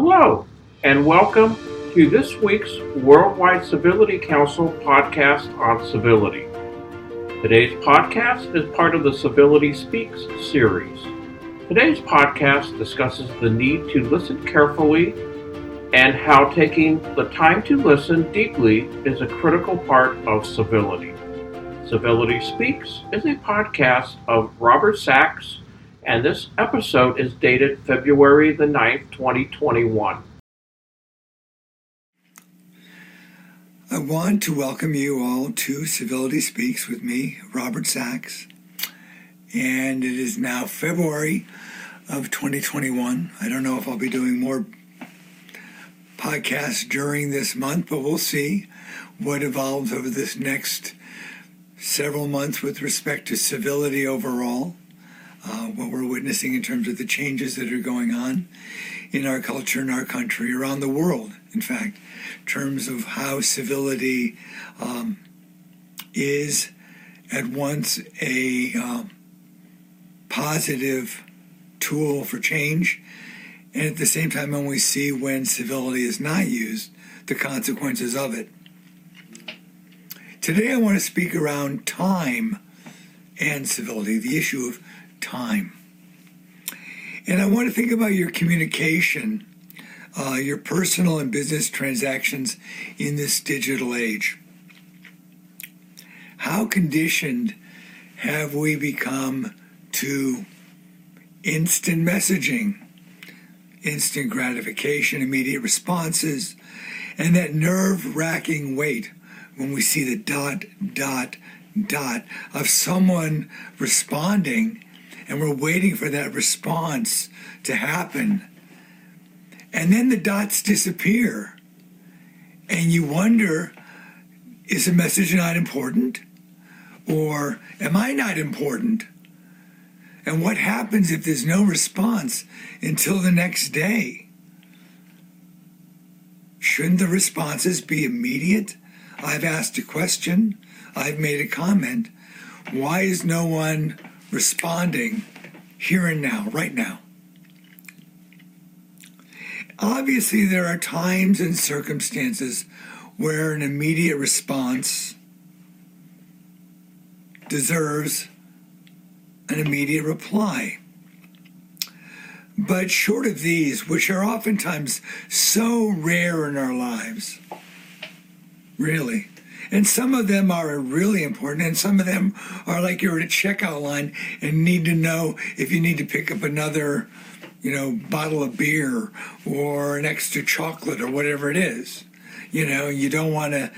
Hello, and welcome to this week's Worldwide Civility Council podcast on civility. Today's podcast is part of the Civility Speaks series. Today's podcast discusses the need to listen carefully and how taking the time to listen deeply is a critical part of civility. Civility Speaks is a podcast of Robert Sachs, and this episode is dated February the 9th, 2021. I want to welcome you all to Civility Speaks with me, Robert Sachs. And it is now February of 2021. I don't know if I'll be doing more podcasts during this month, but we'll see what evolves over this next several months with respect to civility overall, uh, what we're witnessing in terms of the changes that are going on in our culture, in our country, around the world, in fact, in terms of how civility um, is at once a um, positive tool for change, and at the same time, when we see when civility is not used, the consequences of it. Today, I want to speak around time and civility, the issue of time. And I want to think about your communication, uh, your personal and business transactions in this digital age. How conditioned have we become to instant messaging, instant gratification, immediate responses, and that nerve wracking wait when we see the dot, dot, dot of someone responding and we're waiting for that response to happen. And then the dots disappear. And you wonder is the message not important? Or am I not important? And what happens if there's no response until the next day? Shouldn't the responses be immediate? I've asked a question, I've made a comment. Why is no one responding here and now, right now? Obviously, there are times and circumstances where an immediate response deserves an immediate reply. But short of these, which are oftentimes so rare in our lives, really, and some of them are really important, and some of them are like you're at a checkout line and need to know if you need to pick up another, you know, bottle of beer or an extra chocolate or whatever it is. You know, you don't want to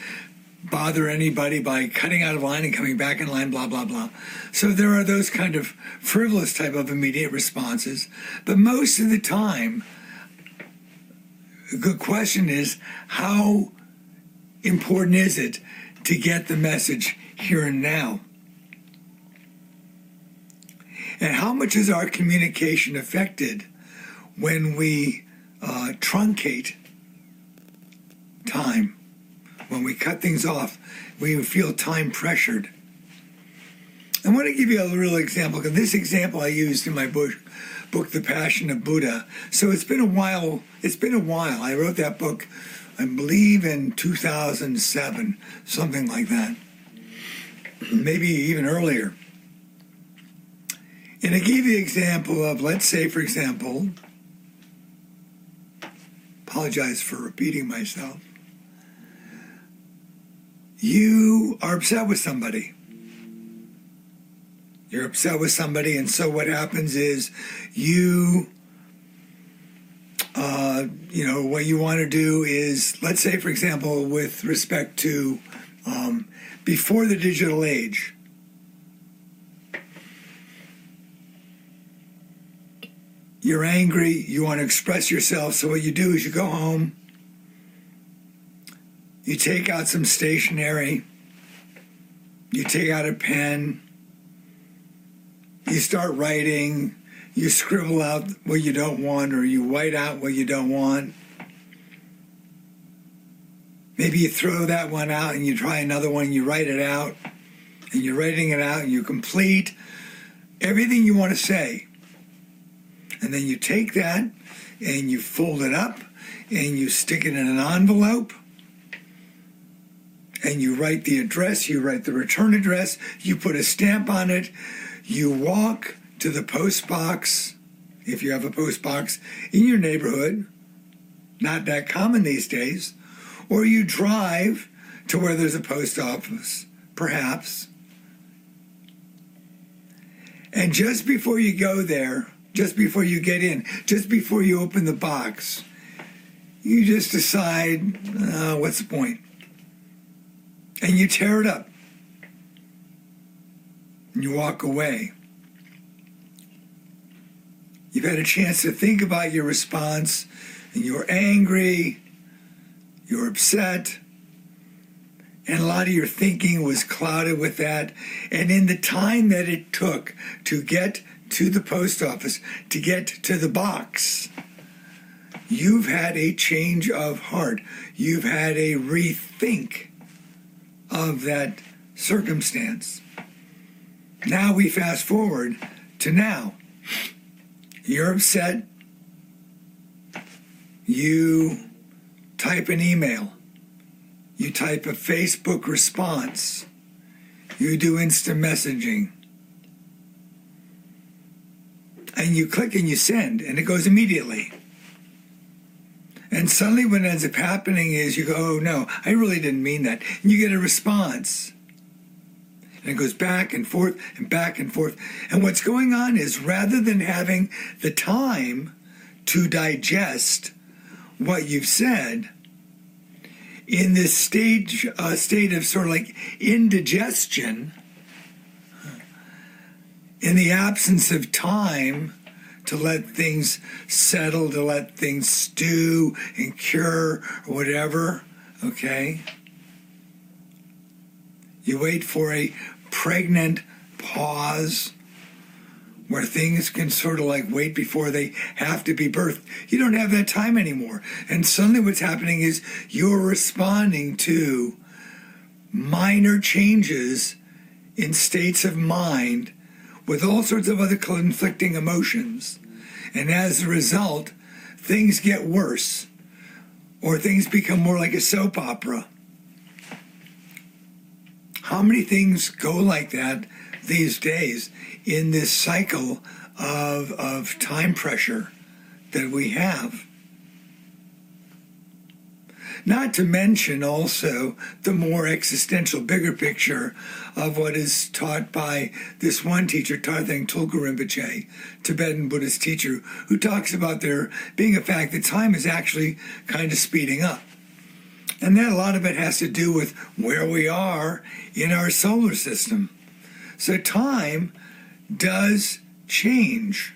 bother anybody by cutting out of line and coming back in line, blah, blah, blah. So there are those kind of frivolous type of immediate responses. But most of the time, a good question is how important is it to get the message here and now? And how much is our communication affected when we uh, truncate time? When we cut things off, we feel time pressured. I want to give you a real example because this example I used in my book, book, The Passion of Buddha. So it's been a while. It's been a while. I wrote that book, I believe, in 2007, something like that, maybe even earlier. And I gave the example of, let's say, for example, apologize for repeating myself you are upset with somebody. You're upset with somebody, and so what happens is you, you know, what you want to do is, let's say, for example, with respect to um, before the digital age. You're angry, you want to express yourself, so what you do is you go home, you take out some stationery, you take out a pen, you start writing, you scribble out what you don't want, or you white out what you don't want. Maybe you throw that one out and you try another one, you write it out, and you're writing it out, and you complete everything you want to say. And then you take that and you fold it up and you stick it in an envelope and you write the address, you write the return address, you put a stamp on it, you walk to the post box, if you have a post box in your neighborhood, not that common these days, or you drive to where there's a post office, perhaps. And just before you go there, just before you get in, just before you open the box, you just decide, uh, what's the point? And you tear it up. And you walk away. You've had a chance to think about your response, and you're angry, you're upset, and a lot of your thinking was clouded with that. And in the time that it took to get to the post office, to get to the box, you've had a change of heart. You've had a rethink of that circumstance. Now we fast forward to now. You're upset. You type an email. You type a Facebook response. You do instant messaging. And you click and you send, and it goes immediately. And suddenly, what ends up happening is you go, oh no, I really didn't mean that. And you get a response. And it goes back and forth and back and forth. And what's going on is rather than having the time to digest what you've said, in this stage uh, state of sort of like indigestion, in the absence of time to let things settle, to let things stew and cure or whatever, okay? You wait for a pregnant pause where things can sort of like wait before they have to be birthed. You don't have that time anymore. And suddenly what's happening is you're responding to minor changes in states of mind with all sorts of other conflicting emotions. And as a result, things get worse or things become more like a soap opera. How many things go like that these days in this cycle of, of time pressure that we have? Not to mention also the more existential, bigger picture of what is taught by this one teacher, Tarthang Tulku Rinpoche, Tibetan Buddhist teacher, who talks about there being a fact that time is actually kind of speeding up. And that a lot of it has to do with where we are in our solar system. So time does change.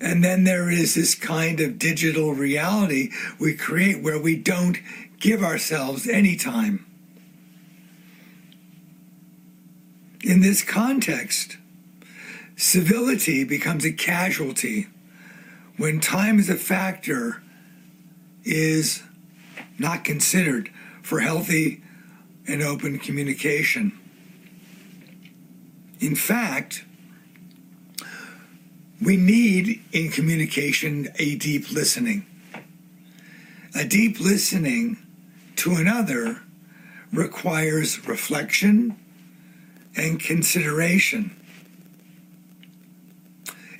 And then there is this kind of digital reality we create where we don't give ourselves any time. In this context, civility becomes a casualty when time is a factor is not considered for healthy and open communication. In fact, we need in communication a deep listening. A deep listening to another requires reflection and consideration.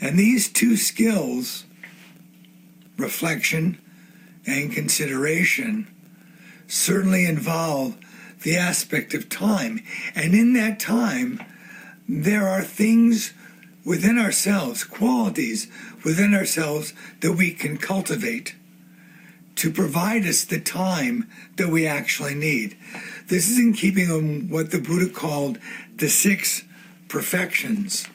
And these two skills, reflection and consideration, certainly involve the aspect of time. And in that time, there are things within ourselves, qualities within ourselves that we can cultivate to provide us the time that we actually need. This is in keeping with what the Buddha called the six perfections.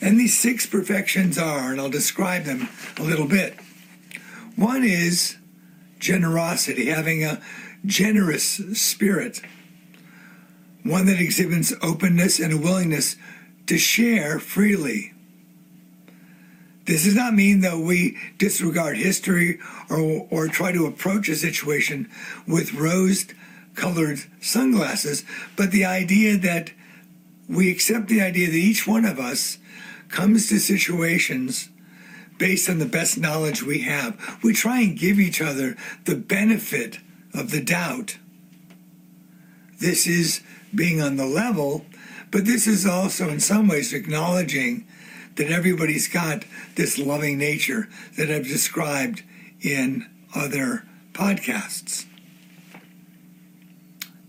And these six perfections are, and I'll describe them a little bit. One is generosity, having a generous spirit, one that exhibits openness and a willingness to share freely. This does not mean that we disregard history or, or try to approach a situation with rose colored sunglasses, but the idea that we accept the idea that each one of us comes to situations based on the best knowledge we have. We try and give each other the benefit of the doubt. This is being on the level, but this is also in some ways acknowledging that everybody's got this loving nature that I've described in other podcasts.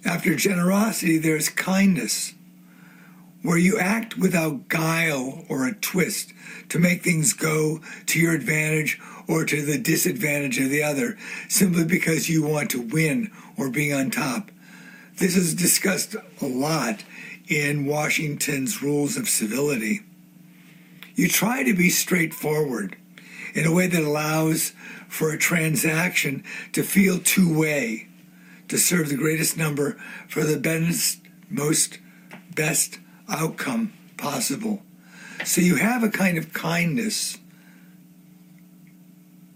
After generosity, there's kindness, where you act without guile or a twist to make things go to your advantage or to the disadvantage of the other, simply because you want to win or be on top. This is discussed a lot in Washington's Rules of Civility. You try to be straightforward in a way that allows for a transaction to feel two way, to serve the greatest number for the best, most best outcome possible. So you have a kind of kindness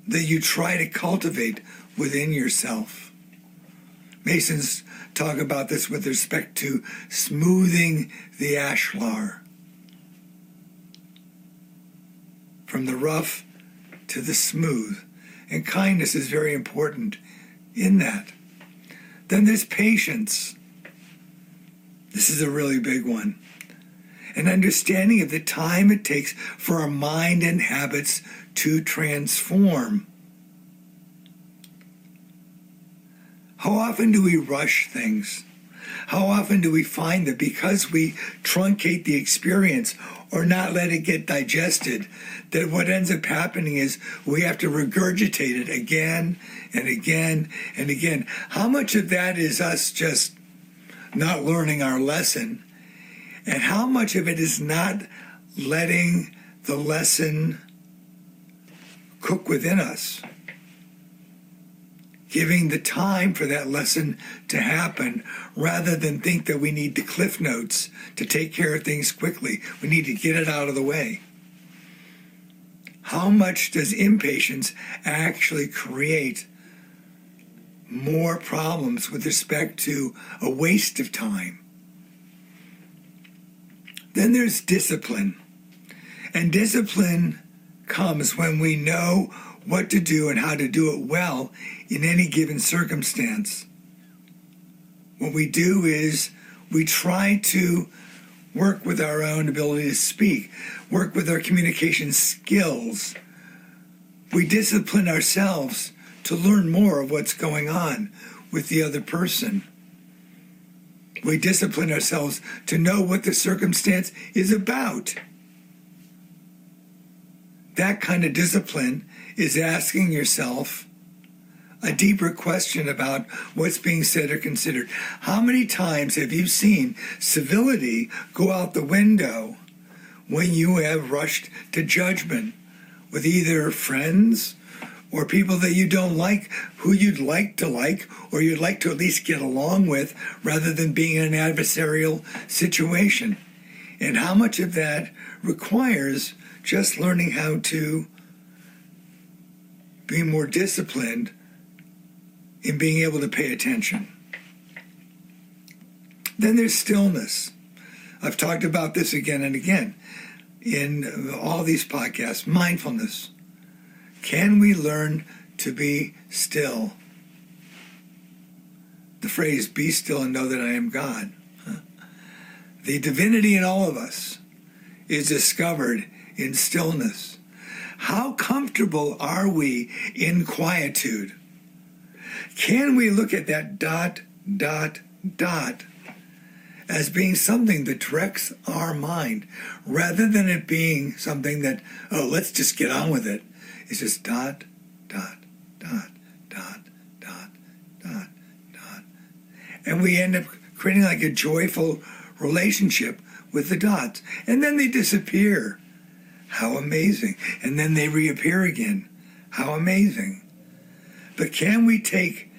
that you try to cultivate within yourself. Masons talk about this with respect to smoothing the ashlar from the rough to the smooth. And kindness is very important in that. Then there's patience. This is a really big one. An understanding of the time it takes for our mind and habits to transform. How often do we rush things? How often do we find that because we truncate the experience or not let it get digested, that what ends up happening is we have to regurgitate it again and again and again? How much of that is us just not learning our lesson? And how much of it is not letting the lesson cook within us? giving the time for that lesson to happen rather than think that we need the cliff notes to take care of things quickly. We need to get it out of the way. How much does impatience actually create more problems with respect to a waste of time? Then there's discipline. And discipline comes when we know what to do and how to do it well in any given circumstance. What we do is we try to work with our own ability to speak, work with our communication skills. We discipline ourselves to learn more of what's going on with the other person. We discipline ourselves to know what the circumstance is about. That kind of discipline is asking yourself a deeper question about what's being said or considered. How many times have you seen civility go out the window when you have rushed to judgment with either friends or people that you don't like, who you'd like to like, or you'd like to at least get along with, rather than being in an adversarial situation? And how much of that requires just learning how to be more disciplined in being able to pay attention. Then there's stillness. I've talked about this again and again in all these podcasts mindfulness. Can we learn to be still? The phrase, be still and know that I am God. The divinity in all of us is discovered in stillness. How comfortable are we in quietude? Can we look at that dot, dot, dot as being something that directs our mind rather than it being something that, oh, let's just get on with it? It's just dot, dot, dot, dot, dot, dot, dot. And we end up creating like a joyful relationship with the dots. And then they disappear. How amazing. And then they reappear again. How amazing. But can we take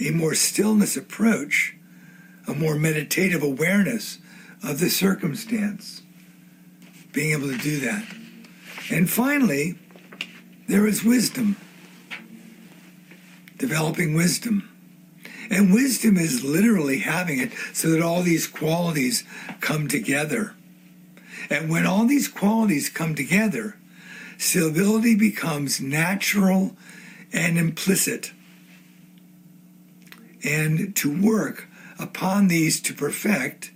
a more stillness approach, a more meditative awareness of the circumstance? Being able to do that. And finally, there is wisdom. Developing wisdom. And wisdom is literally having it so that all these qualities come together. And when all these qualities come together, civility becomes natural and implicit. And to work upon these to perfect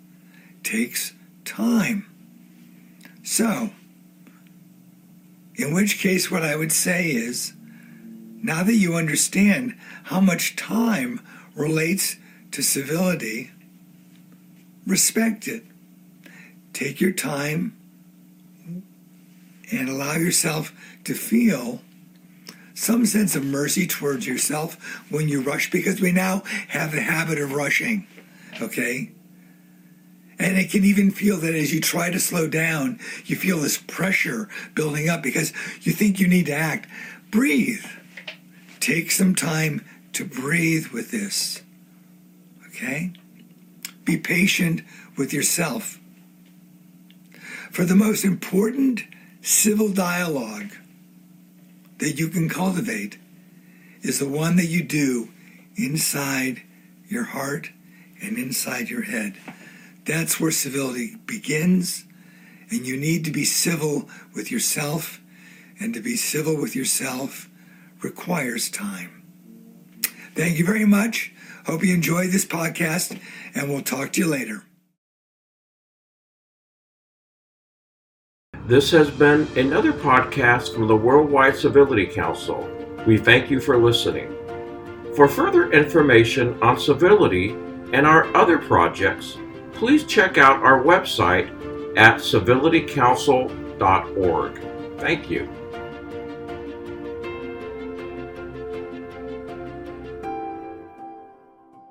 takes time. So, in which case, what I would say is now that you understand how much time relates to civility, respect it. Take your time and allow yourself to feel some sense of mercy towards yourself when you rush because we now have the habit of rushing, okay? And it can even feel that as you try to slow down, you feel this pressure building up because you think you need to act. Breathe. Take some time to breathe with this, okay? Be patient with yourself. For the most important civil dialogue that you can cultivate is the one that you do inside your heart and inside your head. That's where civility begins, and you need to be civil with yourself, and to be civil with yourself requires time. Thank you very much. Hope you enjoyed this podcast, and we'll talk to you later. This has been another podcast from the Worldwide Civility Council. We thank you for listening. For further information on civility and our other projects, please check out our website at civilitycouncil.org. Thank you.